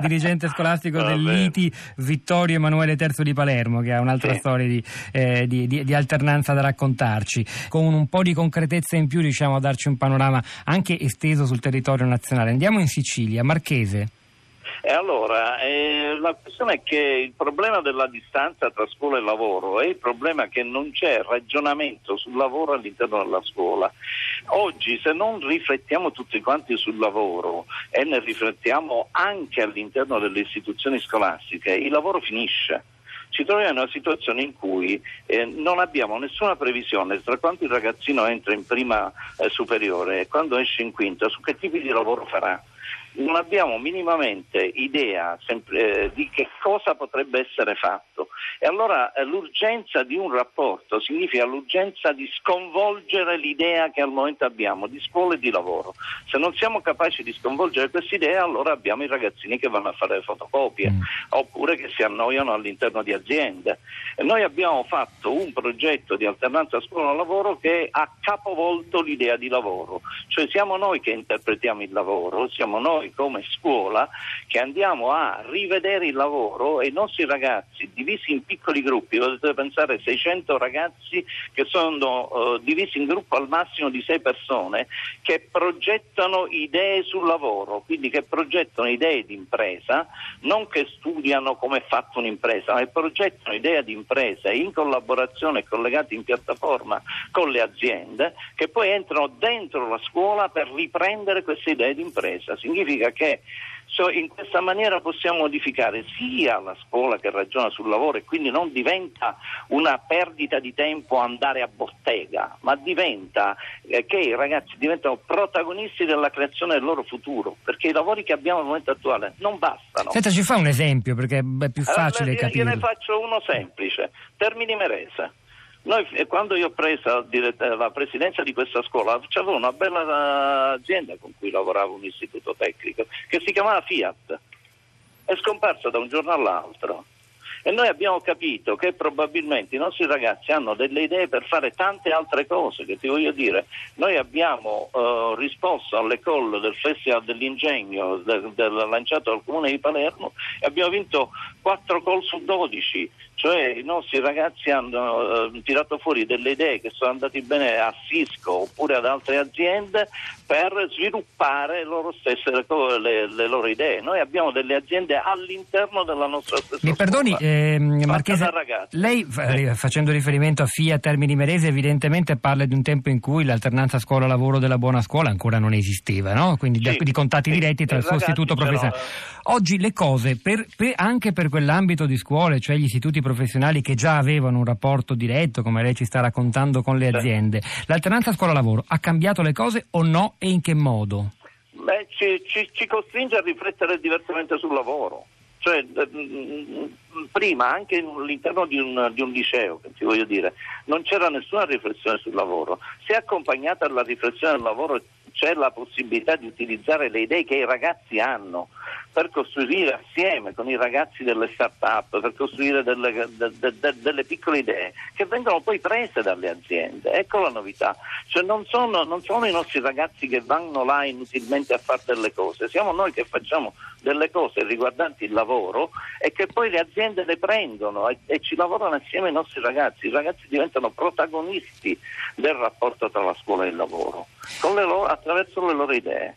dirigente scolastico dell'ITI Vittorio Emanuele III di Palermo, che ha un'altra sì. storia di, eh, di, di, di, alternanza da raccontarci, con un po' di concretezza in più riusciamo a darci un panorama anche esteso sul territorio nazionale. Andiamo in Sicilia, Marchese. E allora, eh, la questione è che il problema della distanza tra scuola e lavoro è il problema che non c'è ragionamento sul lavoro all'interno della scuola. Oggi se non riflettiamo tutti quanti sul lavoro e ne riflettiamo anche all'interno delle istituzioni scolastiche, il lavoro finisce. Ci troviamo in una situazione in cui eh, non abbiamo nessuna previsione tra quando il ragazzino entra in prima eh, superiore e quando esce in quinta su che tipi di lavoro farà non abbiamo minimamente idea sempre, eh, di che cosa potrebbe essere fatto. E allora eh, l'urgenza di un rapporto significa l'urgenza di sconvolgere l'idea che al momento abbiamo di scuola e di lavoro. Se non siamo capaci di sconvolgere questa idea, allora abbiamo i ragazzini che vanno a fare le fotocopie mm. oppure che si annoiano all'interno di aziende. E noi abbiamo fatto un progetto di alternanza scuola-lavoro che ha capovolto l'idea di lavoro, cioè siamo noi che interpretiamo il lavoro, siamo noi noi come scuola che andiamo a rivedere il lavoro e i nostri ragazzi divisi in piccoli gruppi, potete pensare 600 ragazzi che sono uh, divisi in gruppo al massimo di 6 persone che progettano idee sul lavoro, quindi che progettano idee di impresa, non che studiano come è fatta un'impresa, ma che progettano idee di impresa in collaborazione collegati in piattaforma con le aziende che poi entrano dentro la scuola per riprendere queste idee di impresa. Significa significa che in questa maniera possiamo modificare sia la scuola che ragiona sul lavoro e quindi non diventa una perdita di tempo andare a bottega, ma diventa eh, che i ragazzi diventano protagonisti della creazione del loro futuro, perché i lavori che abbiamo al momento attuale non bastano. Senta, ci fa un esempio perché è più facile allora, capire. Io ne faccio uno semplice, Termini Merese. Noi, quando io ho preso la presidenza di questa scuola, c'avevo una bella azienda con cui lavoravo, un istituto tecnico, che si chiamava Fiat. È scomparsa da un giorno all'altro. E noi abbiamo capito che probabilmente i nostri ragazzi hanno delle idee per fare tante altre cose, che ti voglio dire, noi abbiamo uh, risposto alle call del Festival dell'Ingegno del, del, lanciato dal Comune di Palermo e abbiamo vinto 4 call su 12, cioè i nostri ragazzi hanno uh, tirato fuori delle idee che sono andate bene a Cisco oppure ad altre aziende per sviluppare loro stesse le, le, le loro idee. Noi abbiamo delle aziende all'interno della nostra stessa Mi perdoni, eh, Marchese, lei eh, facendo riferimento a FIA Termini Merese evidentemente parla di un tempo in cui l'alternanza scuola-lavoro della buona scuola ancora non esisteva, no? quindi sì, di, contatti sì, diretti tra il suo istituto professionale. Oggi le cose, per, per, anche per quell'ambito di scuole, cioè gli istituti professionali che già avevano un rapporto diretto, come lei ci sta raccontando, con le aziende, l'alternanza scuola-lavoro ha cambiato le cose o no e in che modo? Beh, ci, ci, ci costringe a riflettere diversamente sul lavoro. Cioè, prima anche all'interno di un, di un, liceo, ti voglio dire, non c'era nessuna riflessione sul lavoro. Se accompagnata alla riflessione del lavoro c'è la possibilità di utilizzare le idee che i ragazzi hanno per costruire assieme con i ragazzi delle start-up, per costruire delle, de, de, de, delle piccole idee che vengono poi prese dalle aziende. Ecco la novità. Cioè non, sono, non sono i nostri ragazzi che vanno là inutilmente a fare delle cose, siamo noi che facciamo delle cose riguardanti il lavoro e che poi le aziende le prendono e, e ci lavorano assieme ai nostri ragazzi. I ragazzi diventano protagonisti del rapporto tra la scuola e il lavoro, loro, attraverso le loro idee.